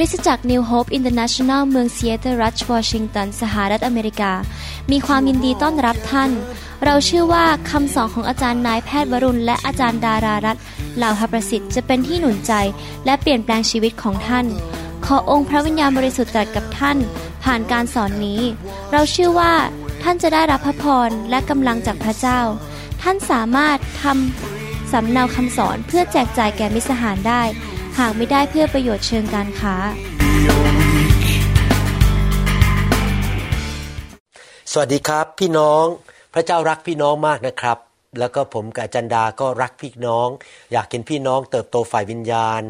คริสตจักรนิวโฮปอินเตอร์เนชั่นแนลเมืองซีแอตเทิลรัฐวอชิงตันสหรัฐอเมริกา มีความยินดีต้อนรับท่าน เราเชื่อว่าคำสอนของอาจารย์นายแพทย์วรุณ และอาจารย์ดารารัตเหล่าหประสิทธิ์จะเป็นที่หนุนใจ และเปลี่ยนแปลงชีวิตของท่าน ขอองค์พระวิญญาณบริสุทธิ์ตรัสกับท่าน ผ่านการสอนนี้ เราเชื่อว่าท่านจะได้รับพระพรและกำลังจากพระเจ้า ท่านสามารถทำสำเนาคำสอนเพื่อแจกจ่ายแก่มิตรสหายได้ หากไม่ได้เพื่อประโยชน์เชิงการค้า สวัสดีครับ พี่น้องพระเจ้ารักพี่น้องมากนะครับ แล้วก็ผมกับจันดาก็รักพี่น้อง อยากเห็นพี่น้องเติบโตฝ่ายวิญญาณ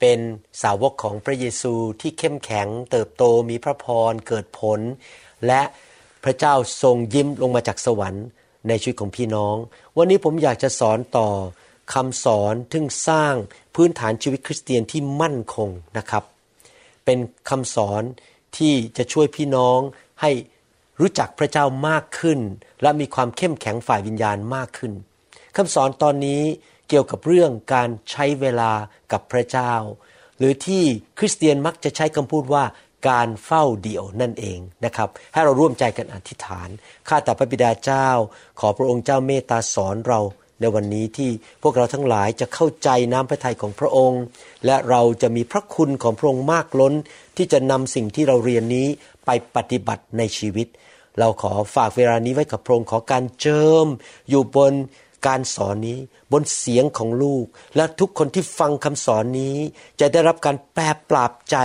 เป็นสาวกของพระเยซูที่เข้มแข็ง เติบโตมีพระพรเกิดผล และพระเจ้าทรงยิ้มลงมาจากสวรรค์ในชีวิตของพี่น้อง วันนี้ผมอยากจะสอนต่อคำสอนทึ่งสร้าง พื้นฐานชีวิตคริสเตียนที่มั่นคงนะครับ เป็นคำสอนที่จะช่วยพี่น้องให้รู้จักพระเจ้ามากขึ้น และมีความเข้มแข็งฝ่ายวิญญาณมากขึ้นคำสอนตอนนี้เกี่ยวกับเรื่องการใช้เวลากับพระเจ้า หรือที่คริสเตียนมักจะใช้คำพูดว่าการเฝ้าเดี่ยวนั่นเองนะครับ ให้เราร่วมใจกันอธิษฐาน ข้าแต่พระบิดาเจ้า ขอพระองค์เจ้าเมตตาสอนเรา ในวันนี้ที่พวกเราทั้งหลายจะเข้าใจน้ำพระทัยของพระองค์ และเราจะมีพระคุณของพระองค์มากล้น ที่จะนำสิ่งที่เราเรียนนี้ไปปฏิบัติในชีวิต เราขอฝากเวลานี้ไว้กับพระองค์ขอการเจิม อยู่บนการสอนนี้บนเสียงของลูก และทุกคนที่ฟังคำสอนนี้ จะได้รับการแปรปราบใจ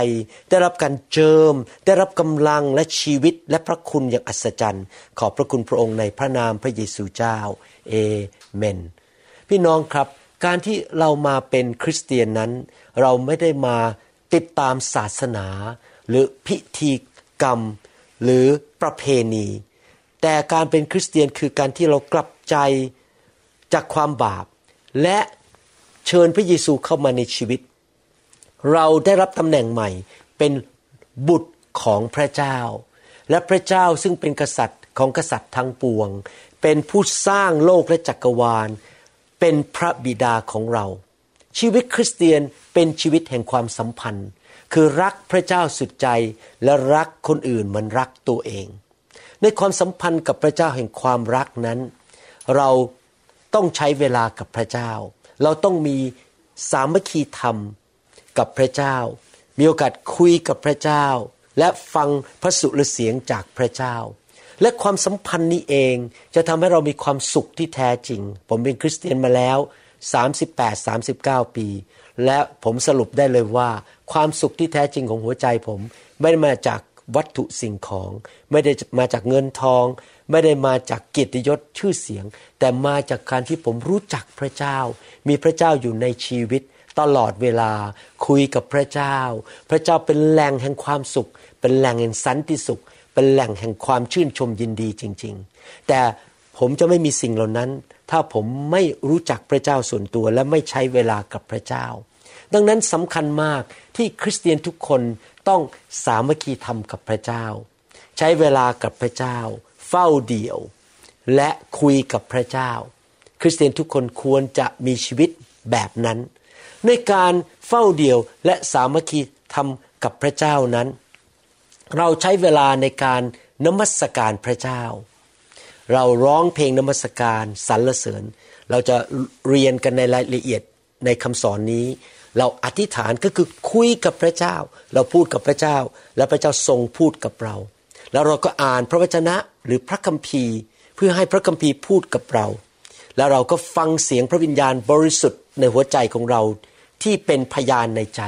ได้รับการเจิม ได้รับกำลังและชีวิตและพระคุณอย่างอัศจรรย์ ขอบพระคุณพระองค์ในพระนามพระเยซูเจ้า เอ เมนพี่น้องครับ การที่เรามาเป็นคริสเตียนนั้น เราไม่ได้มาติดตามศาสนา หรือพิธีกรรม หรือประเพณี แต่การเป็นคริสเตียนคือการที่เรากลับใจจากความบาป และเชิญพระเยซูเข้ามาในชีวิต เราได้รับตำแหน่งใหม่เป็นบุตรของพระเจ้า และพระเจ้าซึ่งเป็นกษัตริย์ของกษัตริย์ทั้งปวง เป็นผู้สร้างโลกและจักรวาล เป็นพระบิดาของเรา ชีวิตคริสเตียนเป็นชีวิตแห่งความสัมพันธ์ คือรักพระเจ้าสุดใจและรักคนอื่นเหมือนรักตัวเอง ในความสัมพันธ์กับพระเจ้าแห่งความรักนั้น เราต้องใช้เวลากับพระเจ้า เราต้องมีสามัคคีธรรมกับพระเจ้า มีโอกาสคุยกับพระเจ้า และฟังพระสุรเสียงจากพระเจ้า และความสัมพันธ์นี้เองจะทำให้เรามีความสุขที่แท้จริง ผมเป็นคริสเตียนมาแล้ว 38-39 ปี และผมสรุปได้เลยว่า ความสุขที่แท้จริงของหัวใจผม ไม่ได้มาจากวัตถุสิ่งของ ไม่ได้มาจากเงินทอง ไม่ได้มาจากเกียรติยศชื่อเสียง แต่มาจากการที่ผมรู้จักพระเจ้า มีพระเจ้าอยู่ในชีวิตตลอดเวลาคุยกับพระเจ้า พระเจ้าเป็นแหล่งแห่งความสุข เป็นแหล่งแห่งสันติสุข เป็นแหล่งแห่งความชื่นชมยินดีจริง ๆ แต่ผมจะไม่มีสิ่งเหล่านั้น ถ้าผมไม่รู้จักพระเจ้าส่วนตัวและไม่ใช้เวลากับพระเจ้า ดังนั้นสำคัญมากที่คริสเตียนทุกคนต้องสามัคคีธรรมกับพระเจ้า ใช้เวลากับพระเจ้า เฝ้าเดี่ยว และคุยกับพระเจ้า คริสเตียนทุกคนควรจะมีชีวิตแบบนั้น ในการเฝ้าเดี่ยวและสามัคคีทำกับพระเจ้านั้น เราใช้เวลาในการนมัสการพระเจ้า เราร้องเพลงนมัสการสรรเสริญ เราจะเรียนกันในรายละเอียดในคำสอนนี้ เราอธิษฐานก็คือคุยกับพระเจ้า เราพูดกับพระเจ้า และพระเจ้าทรงพูดกับเรา แล้วเราก็อ่านพระวจนะหรือพระคัมภีร์ เพื่อให้พระคัมภีร์พูดกับเรา แล้วเราก็ฟังเสียงพระวิญญาณบริสุทธิ์ในหัวใจของเราที่เป็นพยานในใจ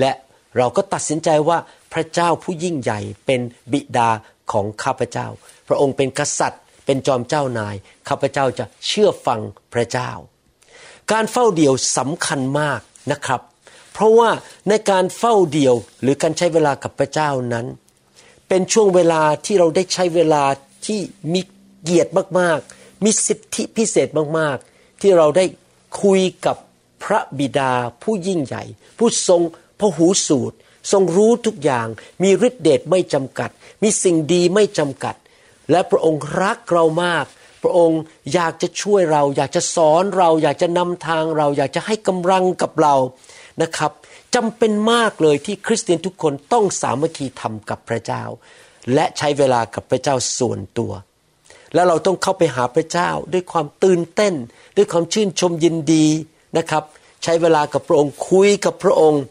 และเราก็ตัดสินใจว่า ระเจ้าผู้ยิ่งใหญ่เป็นบิดาของข้าพเจ้า พระองค์เป็นกษัตริย์ เป็นจอมเจ้านาย ข้าพเจ้าจะเชื่อฟังพระเจ้า การเฝ้าเดี่ยวสำคัญมากนะครับ เพราะว่าในการเฝ้าเดี่ยวหรือการใช้เวลากับพระเจ้านั้น เป็นช่วงเวลาที่เราได้ใช้เวลาที่มีเกียรติมากๆ มีสิทธิพิเศษมากๆ ที่เราได้คุยกับพระบิดาผู้ยิ่งใหญ่ ผู้ทรงพระหูสูตร ทรงรู้ทุกอย่าง มีฤทธิเดชไม่จำกัด มีสิ่งดีไม่จำกัด และพระองค์รักเรามาก พระองค์อยากจะช่วยเรา อยากจะสอนเรา อยากจะนำทางเรา อยากจะให้กำลังกับเรานะครับจำเป็นมากเลยที่คริสเตียนทุกคนต้องสามัคคีทำกับพระเจ้า และใช้เวลากับพระเจ้าส่วนตัว แล้วเราต้องเข้าไปหาพระเจ้าด้วยความตื่นเต้น ด้วยความชื่นชมยินดีนะครับ ใช้เวลากับพระองค์คุยกับพระองค์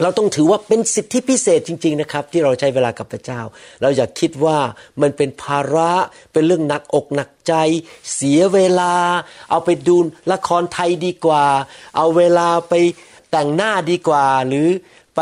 เราต้องถือว่าเป็นสิทธิพิเศษจริง ๆนะครับ ที่เราใช้เวลากับพระเจ้า เราอย่าคิดว่ามันเป็นภาระเป็นเรื่องหนักอกหนักใจ เสียเวลา เอาไปดูละครไทยดีกว่า เอาเวลาไปแต่งหน้าดีกว่า หรือไป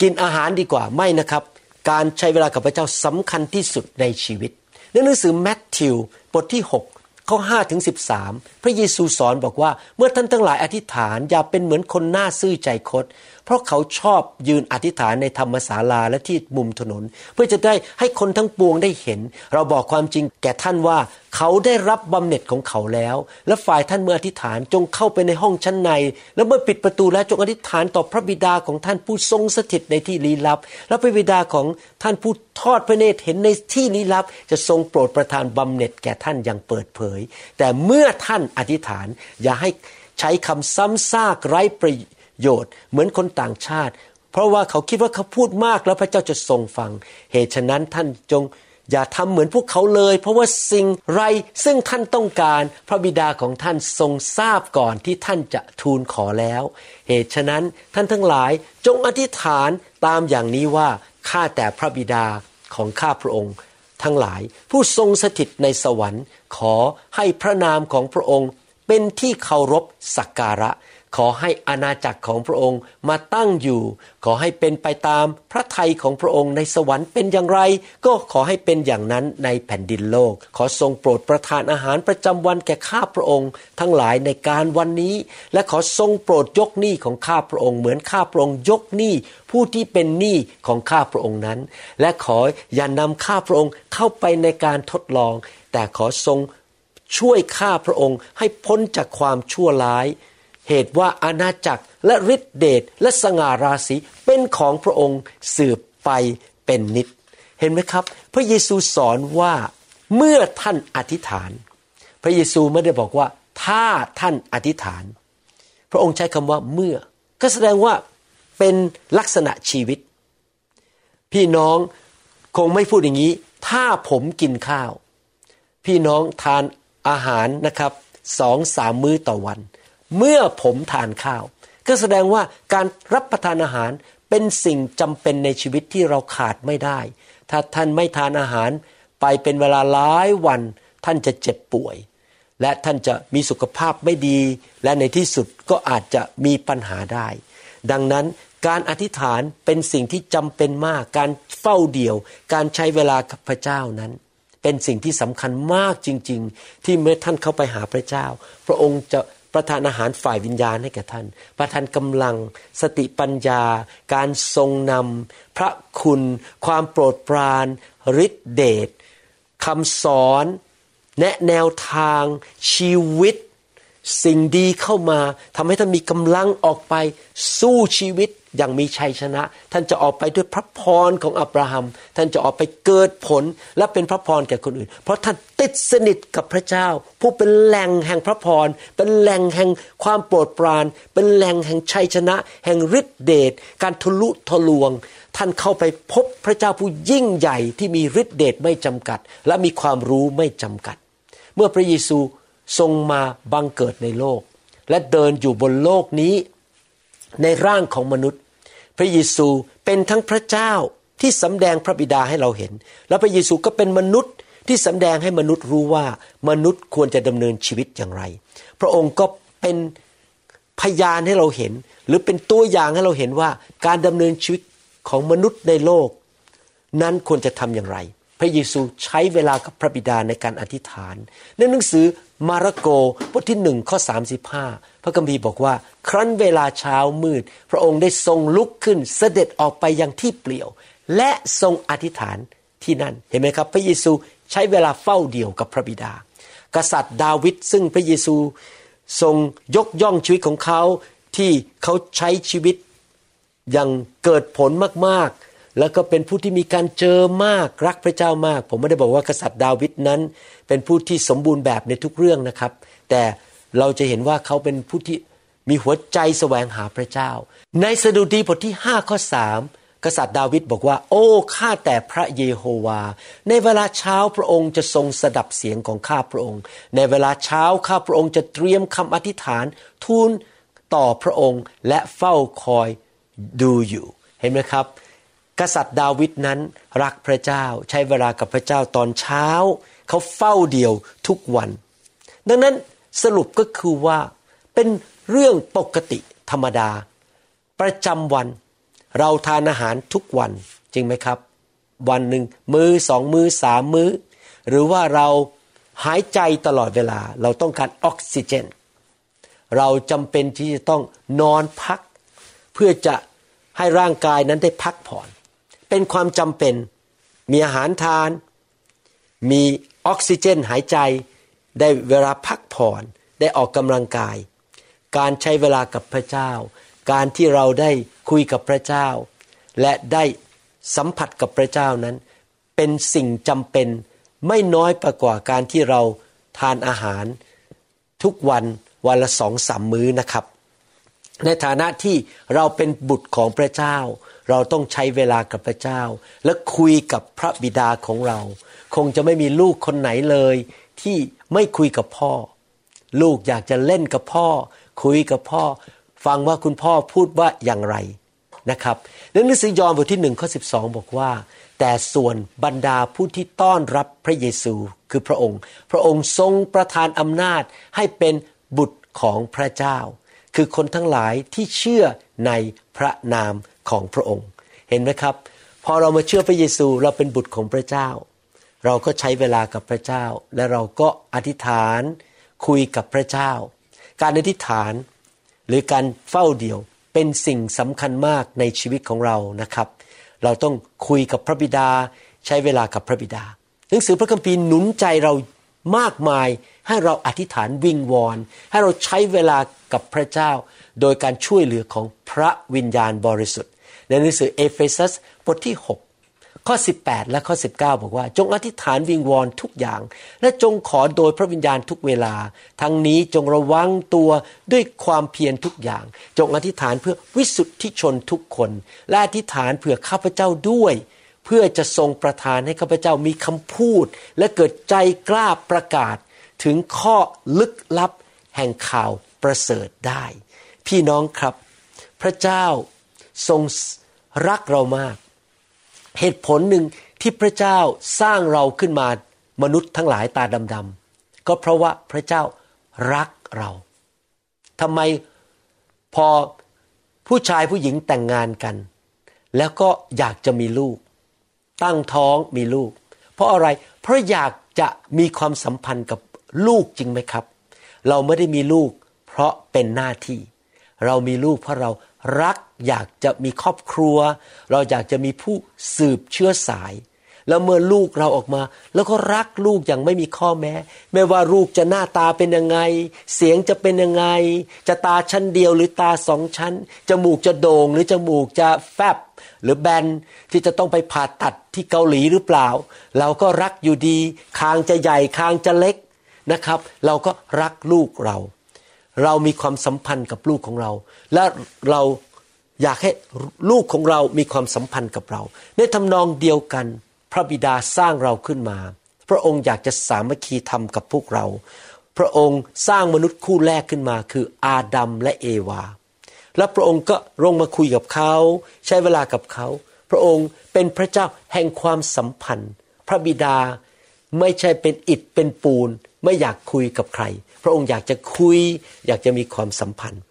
กินอาหารดีกว่าไม่นะครับ การใช้เวลากับพระเจ้าสำคัญที่สุดในชีวิตในหนังสือแมทธิวบทที่ 6ข้อ5ถึง13 พระเยซูสอนบอกว่า เมื่อท่านทั้งหลายอธิษฐานอย่าเป็นเหมือนคนหน้าซื่อใจคดเพราะเขาชอบยืนอธิษฐานในธรรมศาลาและที่มุมถนน เพื่อจะได้ให้คนทั้งปวงได้เห็น เราบอกความจริงแก่ท่านว่า เขาได้รับบำเหน็จของเขาแล้ว และฝ่ายท่านเมื่ออธิษฐานจงเข้าไปในห้องชั้นใน แล้วเมื่อปิดประตูแล้วจงอธิษฐานต่อพระบิดาของท่านผู้ทรงสถิตในที่ลี้ลับ และพระบิดาของท่านผู้ทอดพระเนตรเห็นในที่ลี้ลับ จะทรงโปรดประทานบำเหน็จแก่ท่านอย่างเปิดเผย แต่เมื่อท่านอธิษฐานอย่าให้ใช้คำซ้ำซากไร้ประโยชน์ เหมือนคนต่างชาติ เพราะว่าเขาคิดว่าเขาพูดมากแล้วพระเจ้าจะทรงฟัง เหตุฉะนั้นท่านจงอย่าทำเหมือนพวกเขาเลย เพราะว่าสิ่งไรซึ่งท่านต้องการ พระบิดาของท่านทรงทราบก่อนที่ท่านจะทูลขอแล้ว เหตุฉะนั้นท่านทั้งหลายจงอธิษฐานตามอย่างนี้ว่าข้าแต่พระบิดาของข้าพระองค์ ทั้งหลายผู้ทรงสถิตในสวรรค์ ขอให้พระนามของพระองค์เป็นที่เคารพสักการะ ขอให้อาณาจักรของพระองค์มาตั้งอยู่ ขอให้เป็นไปตามพระทัยของพระองค์ในสวรรค์เป็นอย่างไร ก็ขอให้เป็นอย่างนั้นในแผ่นดินโลก ขอทรงโปรดประทานอาหารประจำวันแก่ข้าพระองค์ ทั้งหลายในการวันนี้ และขอทรงโปรดยกหนี้ของข้าพระองค์เหมือนข้าพระองค์ยกหนี้ผู้ที่เป็นหนี้ของข้าพระองค์นั้น และขออย่านำข้าพระองค์เข้าไปในการทดลอง แต่ขอทรงช่วยข้าพระองค์ให้พ้นจากความชั่วร้าย เหตุว่าอาณาจักรและฤทธิเดชและสง่าราศีเป็นของพระองค์สืบไปเป็นนิด เห็นไหมครับ พระเยซูสอนว่าเมื่อท่านอธิษฐาน พระเยซูไม่ได้บอกว่า ถ้าท่านอธิษฐาน พระองค์ใช้คำว่าเมื่อ ก็แสดงว่าเป็นลักษณะชีวิต พี่น้องคงไม่พูดอย่างนี้ ถ้าผมกินข้าว พี่น้องทานอาหารนะครับสองสามมื้อต่อวัน เมื่อผมทานข้าว ก็แสดงว่าการรับประทานอาหารเป็นสิ่งจำเป็นในชีวิตที่เราขาดไม่ได้ ถ้าท่านไม่ทานอาหารไปเป็นเวลาหลายวัน ท่านจะเจ็บป่วย และท่านจะมีสุขภาพไม่ดี และในที่สุดก็อาจจะมีปัญหาได้ ดังนั้นการอธิษฐานเป็นสิ่งที่จำเป็นมาก การเฝ้าเดี่ยว การใช้เวลากับพระเจ้านั้น เป็นสิ่งที่สำคัญมากจริง ๆ ที่เมื่อท่านเข้าไปหาพระเจ้า พระองค์จะ ประทานอาหารฝ่ายวิญญาณให้แก่ท่าน ประทานกำลัง สติปัญญา การทรงนำ พระคุณ ความโปรดปรานฤทธิเดชคำสอน แนะแนวทาง ชีวิต สิ่งดีเข้ามาทำให้ท่านมีกำลังออกไปสู้ชีวิต อย่างมีชัยชนะ ท่านจะออกไปด้วยพระพรของอับราฮัม ท่านจะออกไปเกิดผลและเป็นพระพรแก่คนอื่น เพราะท่านติดสนิทกับพระเจ้า ผู้เป็นแหล่งแห่งพระพร เป็นแหล่งแห่งความโปรดปราน เป็นแหล่งแห่งชัยชนะ แห่งฤทธิเดชการทะลุทะลวง ท่านเข้าไปพบพระเจ้าผู้ยิ่งใหญ่ที่มีฤทธิเดชไม่จำกัด และมีความรู้ไม่จำกัด เมื่อพระเยซูทรงมาบังเกิดในโลก และเดินอยู่บนโลกนี้ในร่างของมนุษย์ พระเยซูเป็นทั้งพระเจ้าที่สำแดงพระบิดาให้เราเห็น และพระเยซูก็เป็นมนุษย์ที่สำแดงให้มนุษย์รู้ว่ามนุษย์ควรจะดำเนินชีวิตอย่างไร พระองค์ก็เป็นพยานให้เราเห็น หรือเป็นตัวอย่างให้เราเห็นว่าการดำเนินชีวิตของมนุษย์ในโลก นั้นควรจะทำอย่างไร พระเยซูใช้เวลากับพระบิดาในการอธิษฐาน ในหนังสือมาระโกบทที่หนึ่งข้อ 35 พระคัมภีร์บอกว่า ครั้นเวลาเช้ามืด พระองค์ได้ทรงลุกขึ้นเสด็จออกไปยังที่เปลี่ยว และทรงอธิษฐานที่นั่นเห็นไหมครับ พระเยซูใช้เวลาเฝ้าเดี่ยวกับพระบิดา กษัตริย์ดาวิดซึ่งพระเยซูทรงยกย่องชีวิตของเขาที่เขาใช้ชีวิตอย่างเกิดผลมากๆ แล้วก็เป็นผู้ที่มีการเจอมากรักพระเจ้ามาก ผมไม่ได้บอกว่ากษัตริย์ดาวิดนั้น เป็นผู้ที่สมบูรณ์แบบในทุกเรื่องนะครับ แต่ เราจะเห็นว่าเขาเป็นผู้ที่มีหัวใจแสวงหาพระเจ้า ในสดุดีบทที่5ข้อ3กษัตริย์ดาวิดบอกว่า โอ้ข้าแต่พระเยโฮวา ในเวลาเช้าพระองค์จะทรงสดับเสียงของข้าพระองค์ ในเวลาเช้าข้าพระองค์จะเตรียมคำอธิษฐานทูลต่อพระองค์และเฝ้าคอยดูอยู่ เห็นไหมครับ กษัตริย์ดาวิดนั้นรักพระเจ้าใช้เวลากับพระเจ้าตอนเช้า เขาเฝ้าเดียวทุกวัน ดังนั้น สรุปก็คือว่าเป็นเรื่องปกติธรรมดา ประจำวัน เราทานอาหารทุกวันจริงไหมครับ วันหนึ่งมือสองมือสามมือหรือว่าเราหายใจตลอดเวลา เราต้องการออกซิเจน เราจำเป็นที่จะต้องนอนพัก เพื่อจะให้ร่างกายนั้นได้พักผ่อน เป็นความจำเป็นมีอาหารทาน มีออกซิเจนหายใจ ได้เวลาพักผ่อนได้ออกกำลังกาย การใช้เวลากับพระเจ้า การที่เราได้คุยกับพระเจ้า และได้สัมผัสกับพระเจ้านั้น เป็นสิ่งจำเป็นไม่น้อยไปกว่าการที่เราทานอาหาร ทุกวันวันละสองสามมื้อนะครับ ในฐานะที่เราเป็นบุตรของพระเจ้า เราต้องใช้เวลากับพระเจ้า และคุยกับพระบิดาของเรา คงจะไม่มีลูกคนไหนเลยที่ ไม่คุยกับพ่อ ลูกอยากจะเล่นกับพ่อ คุยกับพ่อ ฟังว่าคุณพ่อพูดว่าอย่างไรนะครับในหนังสือยอห์นบทที่หนึ่งข้อสิบอกว่า แต่ส่วนบรรดาผู้ที่ต้อนรับพระเยซูคือพระองค์ พระองค์ทรงประทานอำนาจให้เป็นบุตรของพระเจ้า คือคนทั้งหลายที่เชื่อในพระนามของพระองค์ เห็นไหมครับ พอเรามาเชื่อพระเยซูเราเป็นบุตรของพระเจ้า เราก็ใช้เวลากับพระเจ้า และเราก็อธิษฐานคุยกับพระเจ้า การอธิษฐานหรือการเฝ้าเดี่ยวเป็นสิ่งสำคัญมากในชีวิตของเรานะครับ เราต้องคุยกับพระบิดาใช้เวลากับพระบิดา หนังสือพระคัมภีร์หนุนใจเรามากมายให้เราอธิษฐานวิงวอน ให้เราใช้เวลากับพระเจ้า โดยการช่วยเหลือของพระวิญญาณบริสุทธิ์ ในหนังสือเอเฟซัสบทที่ 6 ข้อ 18 และข้อ 19 บอกว่า จงอธิษฐานวิงวอนทุกอย่าง และจงขอโดยพระวิญญาณทุกเวลา ทั้งนี้จงระวังตัวด้วยความเพียรทุกอย่าง จงอธิษฐานเพื่อวิสุทธิชนทุกคน และอธิษฐานเผื่อข้าพเจ้าด้วย เพื่อจะทรงประทานให้ข้าพเจ้ามีคำพูด และเกิดใจกล้าประกาศ ถึงข้อลึกลับแห่งข่าวประเสริฐได้ พี่น้องครับ พระเจ้าทรงรักเรามาก เหตุผลหนึ่งที่พระเจ้าสร้างเราขึ้นมามนุษย์ทั้งหลายตาดำๆก็เพราะว่าพระเจ้ารักเราทำไมพอผู้ชายผู้หญิงแต่งงานกัน แล้วก็อยากจะมีลูก ตั้งท้องมีลูก เพราะอะไรเพราะอยากจะมีความสัมพันธ์กับลูกจริงไหมครับ เราไม่ได้มีลูก เพราะเป็นหน้าที่ เรามีลูกเพราะเรารัก อยากจะมีครอบครัว เราอยากจะมีผู้สืบเชื้อสาย แล้วเมื่อลูกเราออกมา แล้วก็รักลูกอย่างไม่มีข้อแม้ ไม่ว่าลูกจะหน้าตาเป็นยังไง เสียงจะเป็นยังไง จะตาชั้นเดียวหรือตาสองชั้นจมูกจะโด่งหรือจมูกจะแฟบหรือแบนที่จะต้องไปผ่าตัดที่เกาหลีหรือเปล่า เราก็รักอยู่ดี คางจะใหญ่คางจะเล็กนะครับ เราก็รักลูกเรา เรามีความสัมพันธ์กับลูกของเรา และเรา อยากให้ลูกของเรามีความสัมพันธ์กับเรา ในทำนองเดียวกัน พระบิดาสร้างเราขึ้นมา พระองค์อยากจะสามัคคีธรรมกับพวกเรา พระองค์สร้างมนุษย์คู่แรกขึ้นมา คืออาดัมและเอวา และพระองค์ก็ลงมาคุยกับเขา ใช้เวลากับเขา พระองค์เป็นพระเจ้าแห่งความสัมพันธ์ พระบิดาไม่ใช่เป็นอิฐเป็นปูน ไม่อยากคุยกับใคร พระองค์อยากจะคุย อยากจะมีความสัมพันธ์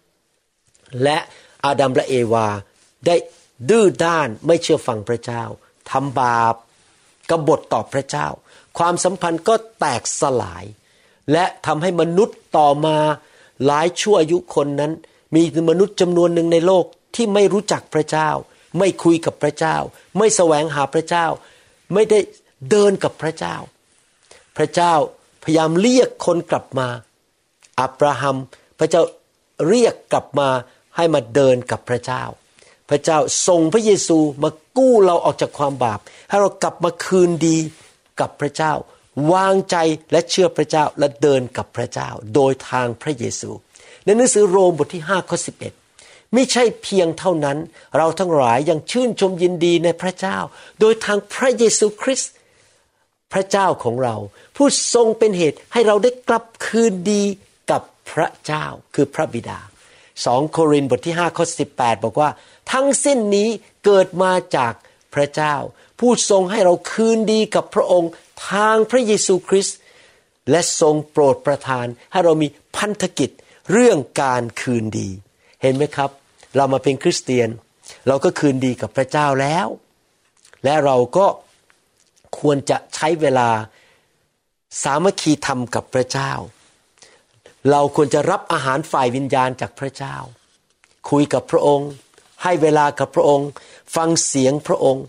และ อาดัมและเอวา ได้ดื้อด้านไม่เชื่อฟังพระเจ้าทำบาปกบฏต่อพระเจ้า ความสัมพันธ์ก็แตกสลาย และทำให้มนุษย์ต่อมาหลายชั่วอายุคนนั้น มีมนุษย์จำนวนหนึ่งในโลกที่ไม่รู้จักพระเจ้า ไม่คุยกับพระเจ้า ไม่แสวงหาพระเจ้า ไม่ได้เดินกับพระเจ้า พระเจ้าพยายามเรียกคนกลับมาอับราฮัมพระเจ้าเรียกกลับมา ให้มาเดินกับพระเจ้า พระเจ้าส่งพระเยซูมากู้เราออกจากความบาป ให้เรากลับมาคืนดีกับพระเจ้า วางใจและเชื่อพระเจ้าและเดินกับพระเจ้า โดยทางพระเยซู ในหนังสือโรมบทที่5ข้อ11ไม่ใช่เพียงเท่านั้น เราทั้งหลายยังชื่นชมยินดีในพระเจ้า โดยทางพระเยซูคริสต์พระเจ้าของเรา ผู้ทรงเป็นเหตุให้เราได้กลับคืนดีกับพระเจ้าคือพระบิดา สองโครินบทที่5ข้อ18 บอกว่า ทั้งสิ้นนี้เกิดมาจากพระเจ้า ผู้ทรงให้เราคืนดีกับพระองค์ทางพระเยซูคริสต์และทรงโปรดประทาน ให้เรามีพันธกิจเรื่องการคืนดี เห็นไหมครับ เรามาเป็นคริสเตียน เราก็คืนดีกับพระเจ้าแล้ว และเราก็ควรจะใช้เวลาสามัคคีธรรมกับพระเจ้า เราควรจะรับอาหารฝ่ายวิญญาณจากพระเจ้า คุยกับพระองค์ ให้เวลากับพระองค์ ฟังเสียงพระองค์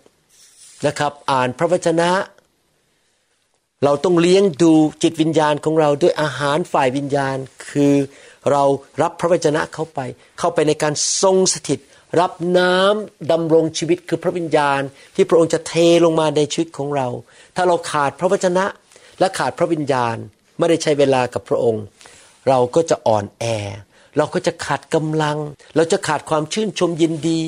นะครับ อ่านพระวจนะ เราต้องเลี้ยงดูจิตวิญญาณของเราด้วยอาหารฝ่ายวิญญาณ คือเรารับพระวจนะเข้าไป เข้าไปในการทรงสถิต รับน้ำดำรงชีวิตคือพระวิญญาณ ที่พระองค์จะเทลงมาในชีวิตของเรา ถ้าเราขาดพระวจนะและขาดพระวิญญาณไม่ได้ใช้เวลากับพระองค์ เราก็จะอ่อนแอ เราก็จะขาดกำลัง เราจะขาดความชื่นชมยินดี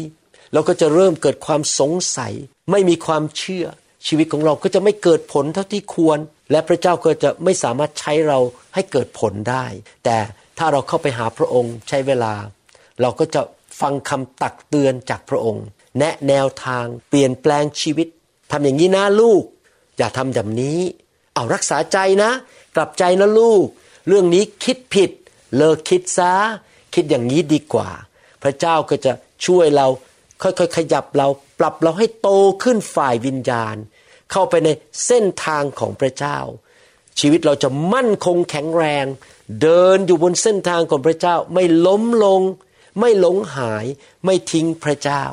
เราก็จะเริ่มเกิดความสงสัย ไม่มีความเชื่อ ชีวิตของเราก็จะไม่เกิดผลเท่าที่ควร และพระเจ้าก็จะไม่สามารถใช้เราให้เกิดผลได้ แต่ถ้าเราเข้าไปหาพระองค์ใช้เวลา เราก็จะฟังคำตักเตือนจากพระองค์ แนะแนวทางเปลี่ยนแปลงชีวิตทำอย่างนี้นะลูก อย่าทำแบบนี้ เอารักษาใจนะ กลับใจนะลูก เรื่องนี้คิดผิด เลิกคิดซะคิดอย่างนี้ดีกว่า พระเจ้าก็จะช่วยเราค่อยๆขยับเราปรับเราให้โตขึ้นฝ่ายวิญญาณ เข้าไปในเส้นทางของพระเจ้า ชีวิตเราจะมั่นคงแข็งแรง เดินอยู่บนเส้นทางของพระเจ้าไม่ล้มลง ไม่หลงหายไม่ทิ้งพระเจ้า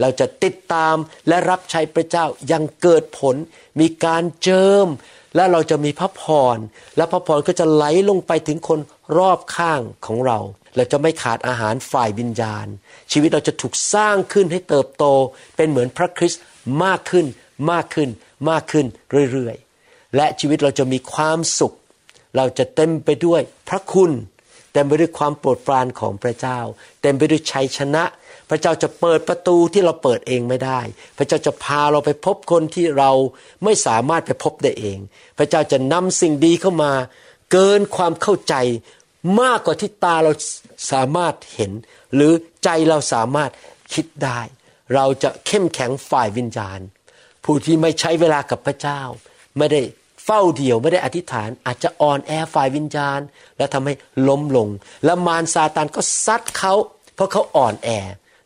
เราจะติดตามและรับใช้พระเจ้ายังเกิดผล มีการเจิมและเราจะมีพระพร และพระพรก็จะไหลลงไปถึงคนรอบข้างของเรา เราจะไม่ขาดอาหารฝ่ายวิญญาณ ชีวิตเราจะถูกสร้างขึ้นให้เติบโต เป็นเหมือนพระคริสต์มากขึ้นมากขึ้นมากขึ้นเรื่อยๆ และชีวิตเราจะมีความสุข เราจะเต็มไปด้วยพระคุณ เต็มไปด้วยความโปรดปรานของพระเจ้า เต็มไปด้วยชัยชนะ พระเจ้าจะเปิดประตูที่เราเปิดเองไม่ได้ พระเจ้าจะพาเราไปพบคนที่เราไม่สามารถไปพบได้เอง พระเจ้าจะนำสิ่งดีเข้ามา เกินความเข้าใจมากกว่าที่ตาเราสามารถเห็น หรือใจเราสามารถคิดได้ เราจะเข้มแข็งฝ่ายวิญญาณ ผู้ที่ไม่ใช้เวลากับพระเจ้า ไม่ได้เฝ้าเดี่ยวไม่ได้อธิษฐาน อาจจะอ่อนแอฝ่ายวิญญาณ และทำให้ล้มลง และมารซาตานก็ซัดเขา เพราะเขาอ่อนแอ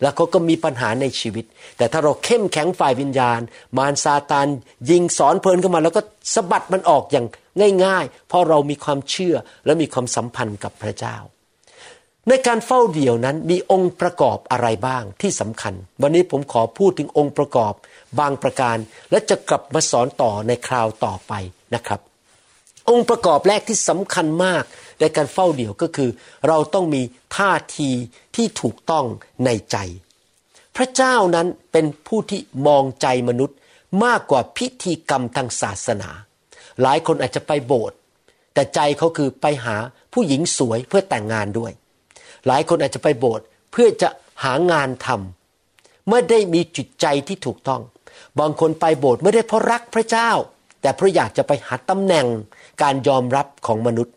แล้วเขาก็มีปัญหาในชีวิต แต่ถ้าเราเข้มแข็งฝ่ายวิญญาณ มารซาตานยิงสอนเพลินเข้ามา แล้วก็สะบัดมันออกอย่างง่าย ๆ เพราะเรามีความเชื่อและมีความสัมพันธ์กับพระเจ้า ในการเฝ้าเดี่ยวนั้นมีองค์ประกอบอะไรบ้างที่สำคัญ วันนี้ผมขอพูดถึงองค์ประกอบบางประการ และจะกลับมาสอนต่อในคราวต่อไปนะครับ องค์ประกอบแรกที่สำคัญมาก ในการเฝ้าเดี่ยวก็คือ เราต้องมีท่าทีที่ถูกต้องในใจ พระเจ้านั้นเป็นผู้ที่มองใจมนุษย์มากกว่าพิธีกรรมทางศาสนา หลายคนอาจจะไปโบสถ์แต่ใจเขาคือไปหาผู้หญิงสวยเพื่อแต่งงานด้วย หลายคนอาจจะไปโบสถ์เพื่อจะหางานทำไม่ได้มีจิตใจที่ถูกต้อง บางคนไปโบสถ์ไม่ได้เพราะรักพระเจ้า แต่เพราะอยากจะไปหาตำแหน่งการยอมรับของมนุษย์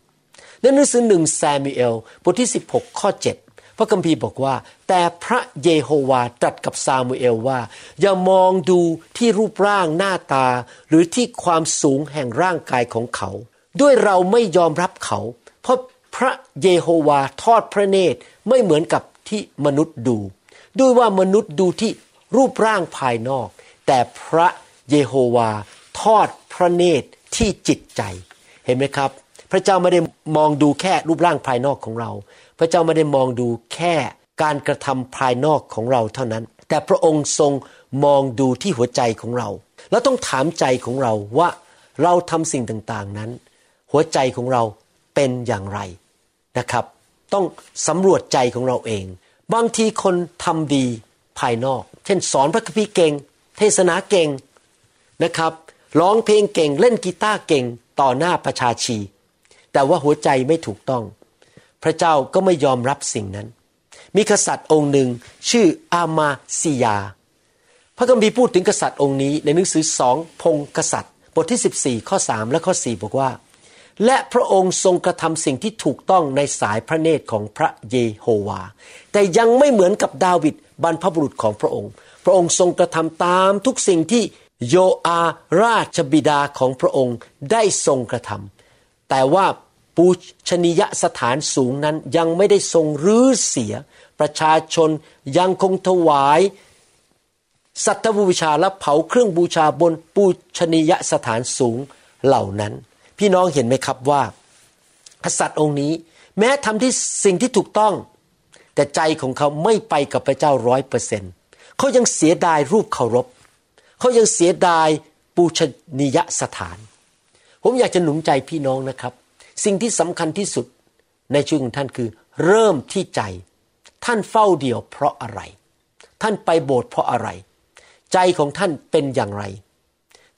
ในหนังสือหนึ่งแซมิเอลบทที่ 16 ข้อ 7 พระคัมภีร์บอกว่า แต่พระเยโฮวาตรัสกับซามูเอลว่า อย่ามองดูที่รูปร่างหน้าตา หรือที่ความสูงแห่งร่างกายของเขา ด้วยเราไม่ยอมรับเขา เพราะพระเยโฮวาทอดพระเนตรไม่เหมือนกับที่มนุษย์ดู ด้วยว่ามนุษย์ดูที่รูปร่างภายนอก แต่พระเยโฮวาทอดพระเนตรที่จิตใจ เห็นไหมครับ พระเจ้าไม่ได้มองดูแค่รูปร่างภายนอกของเรา พระเจ้าไม่ได้มองดูแค่การกระทำภายนอกของเราเท่านั้น แต่พระองค์ทรงมองดูที่หัวใจของเรา แล้วต้องถามใจของเราว่าเราทำสิ่งต่างๆนั้น หัวใจของเราเป็นอย่างไรนะครับ ต้องสำรวจใจของเราเอง บางทีคนทำดีภายนอก เช่น สอนพระคัมภีร์เก่ง เทศนาเก่งนะครับร้องเพลงเก่ง เล่นกีตาร์เก่ง ต่อหน้าประชาชี แต่ว่าหัวใจไม่ถูกต้อง พระเจ้าก็ไม่ยอมรับสิ่งนั้น มีกษัตริย์องค์หนึ่งชื่ออามาซิยา พระคัมภีร์พูดถึงกษัตริย์องค์นี้ในหนังสือสองพงกษัตริย์ บทที่ 14 ข้อ 3 และข้อ 4 บอกว่า และพระองค์ทรงกระทำสิ่งที่ถูกต้องในสายพระเนตรของพระเยโฮวา แต่ยังไม่เหมือนกับดาวิดบรรพบุรุษของพระองค์ พระองค์ทรงกระทำตามทุกสิ่งที่โยอาราชบิดาของพระองค์ได้ทรงกระทำแต่ว่า ปูชนียสถานสูงนั้นยังไม่ได้ทรงรื้อเสีย ประชาชนยังคงถวายสัตบูชาและเผาเครื่องบูชาบนปูชนียสถานสูงเหล่านั้น พี่น้องเห็นไหมครับว่ากษัตริย์องค์นี้ แม้ทำที่สิ่งที่ถูกต้อง แต่ใจของเขาไม่ไปกับพระเจ้าร้อยเปอร์เซ็นต์เขายังเสียดายรูปเคารพ เขายังเสียดายปูชนียสถาน ผมอยากจะหนุนใจพี่น้องนะครับ สิ่งที่สำคัญที่สุดในชีวิตของท่านคือ เริ่มที่ใจ ท่านเฝ้าเดี่ยวเพราะอะไร ท่านไปโบสถ์เพราะอะไร ใจของท่านเป็นอย่างไร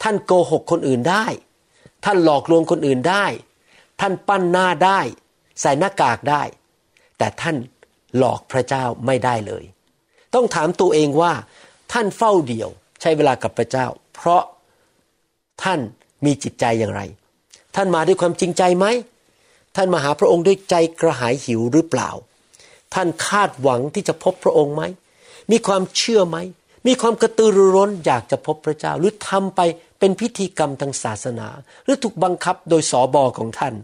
ท่านโกหกคนอื่นได้ ท่านหลอกลวงคนอื่นได้ ท่านปั้นหน้าได้ ใส่หน้ากากได้ แต่ท่านหลอกพระเจ้าไม่ได้เลย ต้องถามตัวเองว่า ท่านเฝ้าเดี่ยว ใช้เวลากับพระเจ้า เพราะท่านมีจิตใจอย่างไร ท่านมาด้วยความจริงใจไหม ท่านมาหาพระองค์ด้วยใจกระหายหิวหรือเปล่า ท่านคาดหวังที่จะพบพระองค์ไหม มีความเชื่อไหม มีความกระตือรือร้นอยากจะพบพระเจ้า หรือทำไปเป็นพิธีกรรมทางศาสนา หรือถูกบังคับโดยสอบอของท่าน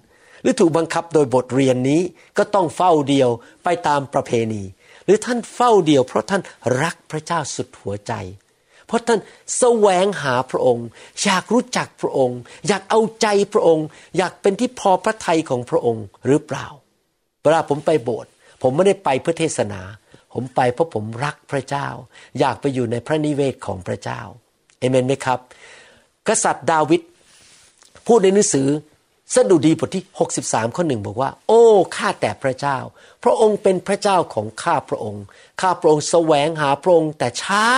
หรือถูกบังคับโดยบทเรียนนี้ก็ต้องเฝ้าเดียวไปตามประเพณี หรือท่านเฝ้าเดียว เพราะท่านรักพระเจ้าสุดหัวใจ เพราะท่านแสวงหาพระองค์ อยากรู้จักพระองค์ อยากเอาใจพระองค์ อยากเป็นที่พอพระทัยของพระองค์หรือเปล่า เวลาผมไปโบสถ์ผมไม่ได้ไปเพื่อเทศนา ผมไปเพราะผมรักพระเจ้า อยากไปอยู่ในพระนิเวศของพระเจ้าเอเมนไหมครับ กษัตริย์ดาวิดพูดในหนังสือ สดุดีบทที่ 63 ข้อหนึ่งบอกว่า โอ้ข้าแต่พระเจ้า พระองค์เป็นพระเจ้าของข้าพระองค์ ข้าพระองค์แสวงหาพระองค์แต่เช้า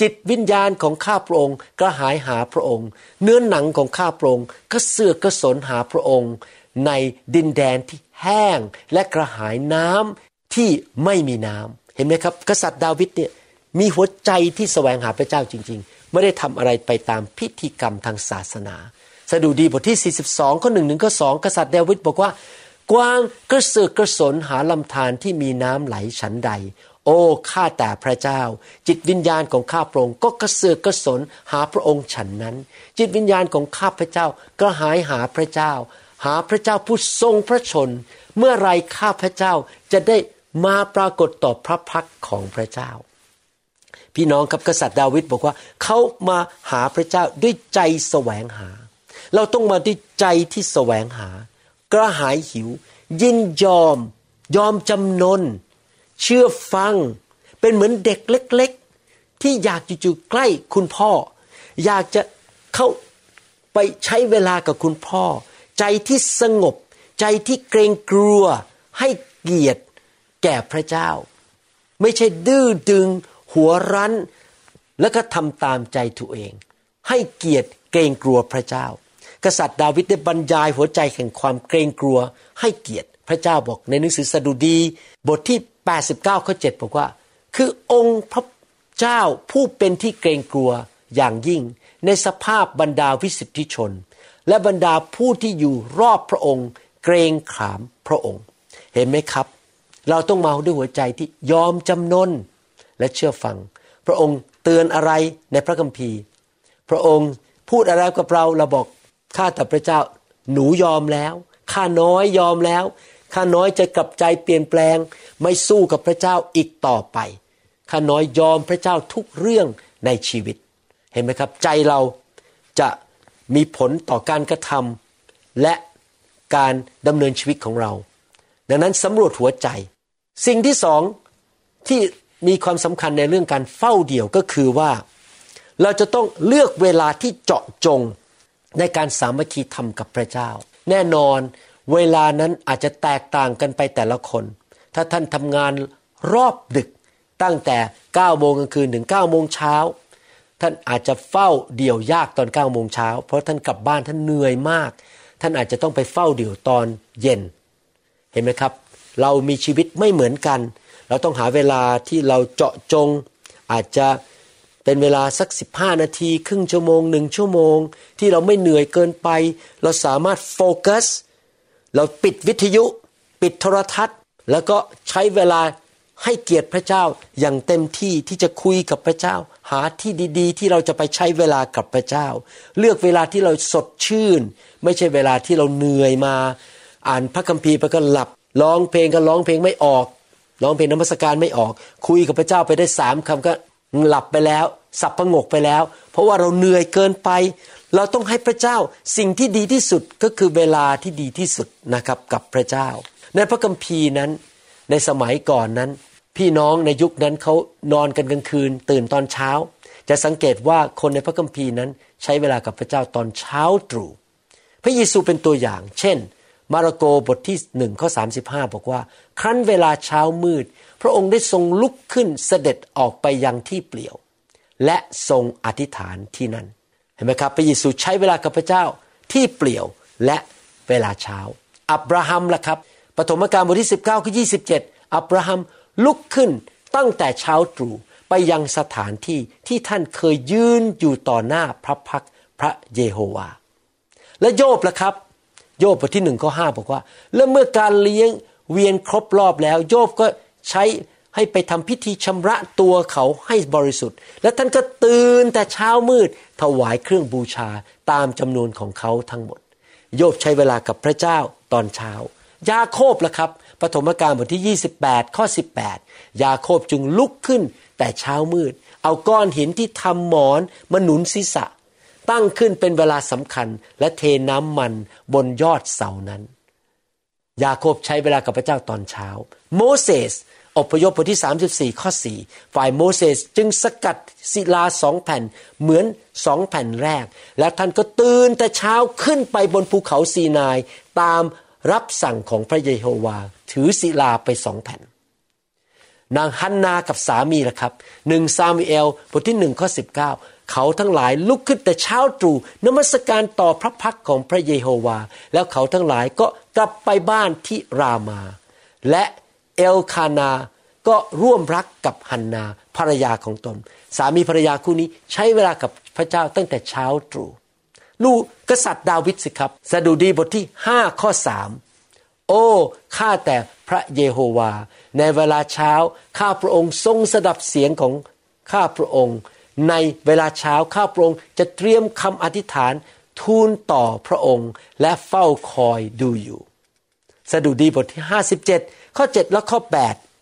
จิตวิญญาณของข้าพระองค์กระหายหาพระองค์ เนื้อหนังของข้าพระองค์ก็เสื่อกระสนหาพระองค์ ในดินแดนที่แห้งและกระหายน้ำที่ไม่มีน้ำเห็นไหมครับ กษัตริย์ดาวิดเนี่ยมีหัวใจที่แสวงหาพระเจ้าจริง ๆ ไม่ได้ทำอะไรไปตามพิธีกรรมทางศาสนา ดุดีบทที่ 42 ข้อหนึ่งหนึ่งข้อสองกษัตริย์เดวิดบอกว่ากวางกระเสือกกระสนหาลำธารที่มีน้ำไหลฉันใด โอ้ข้าแต่พระเจ้า จิตวิญญาณของข้าพระองค์ก็กระเสือกกระสนหาพระองค์ฉันนั้น จิตวิญญาณของข้าพระเจ้าก็หายหาพระเจ้า หาพระเจ้าผู้ทรงพระชน เมื่อไรข้าพระเจ้าจะได้มาปรากฏต่อพระพักของพระเจ้า พี่น้องครับกษัตริย์ดาวิดบอกว่าเขามาหาพระเจ้าด้วยใจแสวงหา เราต้องมาด้วยใจที่แสวงหา กระหายหิว ยินยอม ยอมจำนน เชื่อฟัง เป็นเหมือนเด็กเล็ก ๆ ที่อยากจะอยู่ใกล้คุณพ่อ อยากจะเข้าไปใช้เวลากับคุณพ่อ ใจที่สงบ ใจที่เกรงกลัว ให้เกียรติแก่พระเจ้า ไม่ใช่ดื้อดึง หัวรั้น แล้วก็ทำตามใจตัวเอง ให้เกียรติเกรงกลัวพระเจ้า กษัตริย์ดาวิดได้บรรยายหัวใจแห่งความเกรงกลัวให้เกียรติพระเจ้าบอกในหนังสือสดุดี บทที่ 89ข้อ7บอกว่า คือองค์พระเจ้าผู้เป็นที่เกรงกลัวอย่างยิ่ง ในสภาพบรรดาวิสิทธิชน และบรรดาผู้ที่อยู่รอบพระองค์ เกรงขามพระองค์ เห็นไหมครับ เราต้องมาด้วยหัวใจที่ยอมจำนนและเชื่อฟัง พระองค์เตือนอะไรในพระคัมภีร์ พระองค์พูดอะไรกับเราเราบอก ข้าแต่พระเจ้าหนูยอมแล้วข้าน้อยยอมแล้วข้าน้อยจะกลับใจเปลี่ยนแปลง ไม่สู้กับพระเจ้าอีกต่อไปข้าน้อยยอมพระเจ้าทุกเรื่องในชีวิต เห็นไหมครับ ใจเราจะมีผลต่อการกระทำและการดำเนินชีวิตของเรา ดังนั้นสำรวจหัวใจ สิ่งที่สองที่มีความสำคัญในเรื่องการเฝ้าเดี่ยวก็คือว่า เราจะต้องเลือกเวลาที่เจาะจง ในการสามัคคีธรรมกับพระเจ้า แน่นอนเวลานั้นอาจจะแตกต่างกันไปแต่ละคน ถ้าท่านทำงานรอบดึกตั้งแต่9โมงกลางคืนถึง9โมงเช้าท่านอาจจะเฝ้าเดี่ยวยากตอน9โมงเช้าเพราะท่านกลับบ้านท่านเหนื่อยมาก ท่านอาจจะต้องไปเฝ้าเดี่ยวตอนเย็น เห็นไหมครับ เรามีชีวิตไม่เหมือนกัน เราต้องหาเวลาที่เราเจาะจง อาจจะ เป็นเวลาสัก 15 นาที ครึ่งชั่วโมงหนึ่งชั่วโมง ที่เราไม่เหนื่อยเกินไป เราสามารถโฟกัส เราปิดวิทยุ ปิดโทรทัศน์ แล้วก็ใช้เวลาให้เกียรติพระเจ้าอย่างเต็มที่ที่จะคุยกับพระเจ้า หาที่ดีๆ ที่เราจะไปใช้เวลากับพระเจ้า เลือกเวลาที่เราสดชื่น ไม่ใช่เวลาที่เราเหนื่อยมา อ่านพระคัมภีร์ไปก็หลับร้องเพลงก็ร้องเพลงไม่ออกร้องเพลงนมัสการไม่ออก คุยกับพระเจ้าไปได้สามคำก็ หลับไปแล้วสับประงกไปแล้ว เพราะว่าเราเหนื่อยเกินไป เราต้องให้พระเจ้าสิ่งที่ดีที่สุดก็คือเวลาที่ดีที่สุดนะครับกับพระเจ้า ในพระคัมภีร์นั้น ในสมัยก่อนนั้น พี่น้องในยุคนั้นเขานอนกันกลางคืน ตื่นตอนเช้า จะสังเกตว่าคนในพระคัมภีร์นั้น ใช้เวลากับพระเจ้าตอนเช้าตรู่พระเยซูเป็นตัวอย่าง เช่น มาระโกบทที่หนึ่งข้อสาบอกว่า ครั้นเวลาเช้ามืด พระองค์ได้ทรงลุกขึ้นเสด็จออกไปยังที่เปลี่ยว และทรงอธิษฐานที่นั่น เห็นไหมครับพระเยซูใช้เวลากับพระเจ้าที่เปลี่ยวและเวลาเช้า อับราฮัมล่ะครับปฐมกาลบทที่ 19ข้อ27อับราฮัมลุกขึ้นตั้งแต่เช้าตรู่ไปยังสถานที่ที่ท่านเคยยืนอยู่ต่อหน้าพระพักพระเยโฮวาและโยบล่ะครับ โยบบทที่หนึ่งข้อห้าบอกว่า แล้วเมื่อการเลี้ยงเวียนครบรอบแล้ว โยบก็ใช้ให้ไปทำพิธีชำระตัวเขาให้บริสุทธิ์ และท่านก็ตื่นแต่เช้ามืดถวายเครื่องบูชาตามจำนวนของเขาทั้งหมด โยบใช้เวลากับพระเจ้าตอนเช้า ยาโคบล่ะครับปฐมกาลบทที่ 28 ข้อ 18 ยาโคบจึงลุกขึ้นแต่เช้ามืด เอาก้อนหินที่ทำหมอนมาหนุนศีรษะ ตั้งขึ้นเป็นเวลาสำคัญ และเทน้ำมันบนยอดเสานั้น ยาโคบใช้เวลากับพระเจ้าตอนเช้า โมเสสอพยพบทที่ 34 ข้อ 4 ฝ่ายโมเสสจึงสกัดศิลาสองแผ่นเหมือนสองแผ่นแรก และท่านก็ตื่นแต่เช้าขึ้นไปบนภูเขาซีนาย ตามรับสั่งของพระเยโฮวา ถือศิลาไปสองแผ่น นางฮันนากับสามีละครับหนึ่งซามูเอลบทที่หนึ่งข้อสิบเก้า เขาทั้งหลายลุกขึ้นแต่เช้าตรู่นมัสการต่อพระพักของพระเยโฮวา แล้วเขาทั้งหลายก็กลับไปบ้านที่รามา และเอลคานา ก็ร่วมรักกับฮันนาภรรยาของตน สามีภรรยาคู่นี้ใช้เวลากับพระเจ้าตั้งแต่เช้าตรู่ลูกกษัตริย์ดาวิดสิครับสดุดีบทที่ห้าข้อสามโอ้ข้าแต่พระเยโฮวา ในเวลาเช้าข้าพระองค์ทรงสดับเสียงของข้าพระองค์ ในเวลาเช้าข้าพระองค์จะเตรียมคำอธิษฐานทูลต่อพระองค์และเฝ้าคอยดูอยู่ สดุดีบทที่ 57 ข้อ 7 และข้อ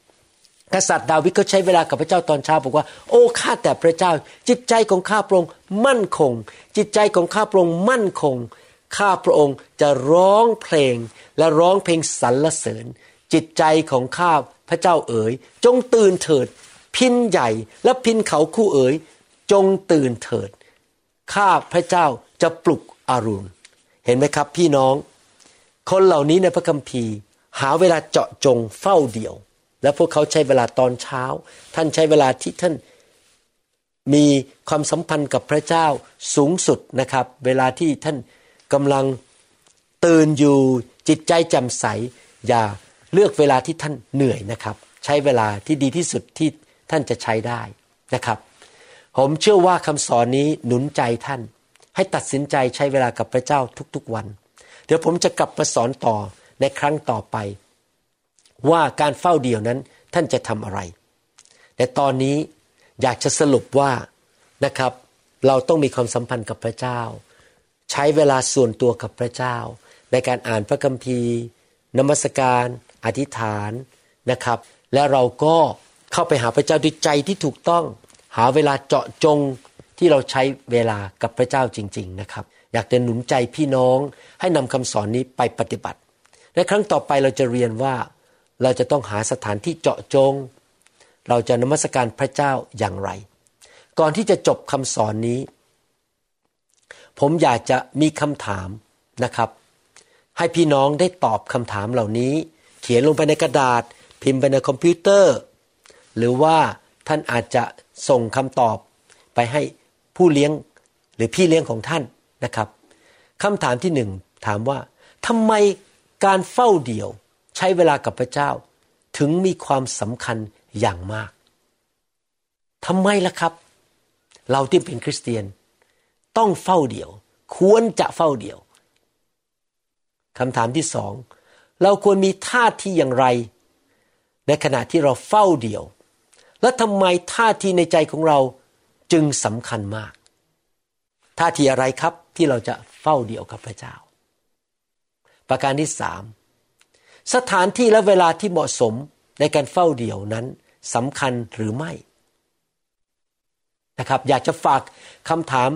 8 กษัตริย์ดาวิดก็ใช้เวลากับพระเจ้าตอนเช้าบอกว่า โอ้ข้าแต่พระเจ้า จิตใจของข้าพระองค์มั่นคง จิตใจของข้าพระองค์มั่นคง ข้าพระองค์จะร้องเพลงและร้องเพลงสรรเสริญ จิตใจของข้าพระเจ้าเอ๋ย จงตื่นเถิด พินใหญ่และพินเขาคู่เอ๋ย จงตื่นเถิด ข้าพระเจ้าจะปลุกอรุณ เห็นไหมครับพี่น้อง คนเหล่านี้ในพระคัมภีร์ หาเวลาเจาะจงเฝ้าเดี่ยว และพวกเขาใช้เวลาตอนเช้า ท่านใช้เวลาที่ท่านมีความสัมพันธ์กับพระเจ้าสูงสุดนะครับ เวลาที่ท่านกำลังตื่นอยู่จิตใจแจ่มใส อย่าเลือกเวลาที่ท่านเหนื่อยนะครับ ใช้เวลาที่ดีที่สุดที่ท่านจะใช้ได้นะครับ ผมเชื่อว่าคำสอนนี้หนุนใจท่าน ให้ตัดสินใจใช้เวลากับพระเจ้าทุกๆวัน เดี๋ยวผมจะกลับมาสอนต่อในครั้งต่อไป ว่าการเฝ้าเดี่ยวนั้นท่านจะทำอะไร แต่ตอนนี้อยากจะสรุปว่านะครับ เราต้องมีความสัมพันธ์กับพระเจ้า ใช้เวลาส่วนตัวกับพระเจ้า ในการอ่านพระคัมภีร์นมัสการ อธิษฐานนะครับ และเราก็เข้าไปหาพระเจ้าด้วยใจที่ถูกต้อง หาเวลาเจาะจงที่เราใช้เวลากับพระเจ้าจริง ๆนะครับ อยากจะหนุนใจพี่น้องให้นำคำสอนนี้ไปปฏิบัติ ในครั้งต่อไปเราจะเรียนว่าเราจะต้องหาสถานที่เจาะจง เราจะนมัสการพระเจ้าอย่างไร ก่อนที่จะจบคำสอนนี้ ผมอยากจะมีคำถามนะครับ ให้พี่น้องได้ตอบคำถามเหล่านี้ เขียนลงไปในกระดาษ พิมพ์ไปในคอมพิวเตอร์ หรือว่าท่านอาจจะ ส่งคำตอบไปให้ผู้เลี้ยงหรือพี่เลี้ยงของท่านนะครับคำถามที่หนึ่งถามว่าทำไมการเฝ้าเดี่ยวใช้เวลากับพระเจ้า ถึงมีความสำคัญอย่างมากทำไมล่ะครับ เราที่เป็นคริสเตียน ต้องเฝ้าเดี่ยว ควรจะเฝ้าเดี่ยวคำถามที่สองเราควรมีท่าทีอย่างไร ในขณะที่เราเฝ้าเดี่ยว และทำไมท่าทีในใจของเราจึงสำคัญมาก ท่าทีอะไรครับที่เราจะเฝ้าเดี่ยวกับพระเจ้า ประการที่สามสถานที่และเวลาที่เหมาะสมในการเฝ้าเดี่ยวนั้นสำคัญหรือไม่นะครับ อยากจะฝากคำถาม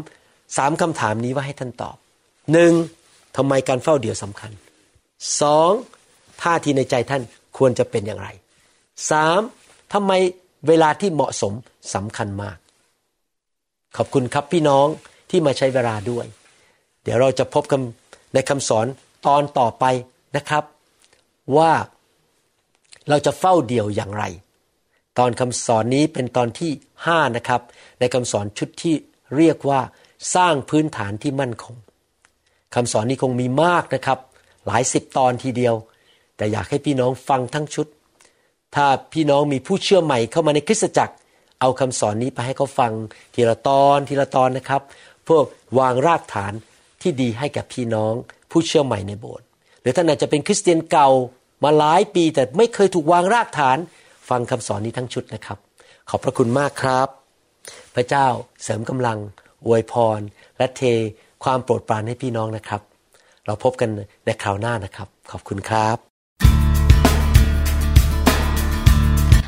สามคำถามนี้ไว้ให้ท่านตอบหนึ่งทำไมการเฝ้าเดี่ยวสำคัญสองท่าทีในใจท่านควรจะเป็นอย่างไรสามทำไม เวลาที่เหมาะสมสำคัญมาก ขอบคุณครับพี่น้องที่มาใช้เวลาด้วย เดี๋ยวเราจะพบกันในคำสอนตอนต่อไปนะครับ ว่าเราจะเฝ้าเดี่ยวอย่างไร ตอนคำสอนนี้เป็นตอนที่ห้านะครับ ในคำสอนชุดที่เรียกว่าสร้างพื้นฐานที่มั่นคงคำสอนนี้คงมีมากนะครับ หลายสิบตอนทีเดียว แต่อยากให้พี่น้องฟังทั้งชุด ถ้าพี่น้องมีผู้เชื่อใหม่เข้ามาในคริสตจักร เอาคำสอนนี้ไปให้เขาฟังทีละตอนทีละตอนนะครับ เพื่อวางรากฐานที่ดีให้กับพี่น้อง ผู้เชื่อใหม่ในโบสถ์หรือท่านอาจจะเป็นคริสเตียนเก่ามาหลายปีแต่ไม่เคยถูกวางรากฐาน ฟังคำสอนนี้ทั้งชุดนะครับ ขอบพระคุณมากครับ พระเจ้าเสริมกำลังอวยพร และเทความโปรดปรานให้พี่น้องนะครับ เราพบกันในคราวหน้านะครับ ขอบคุณครับ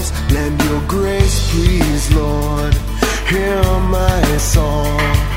arms. Lend your grace, please, Lord. Hear my song.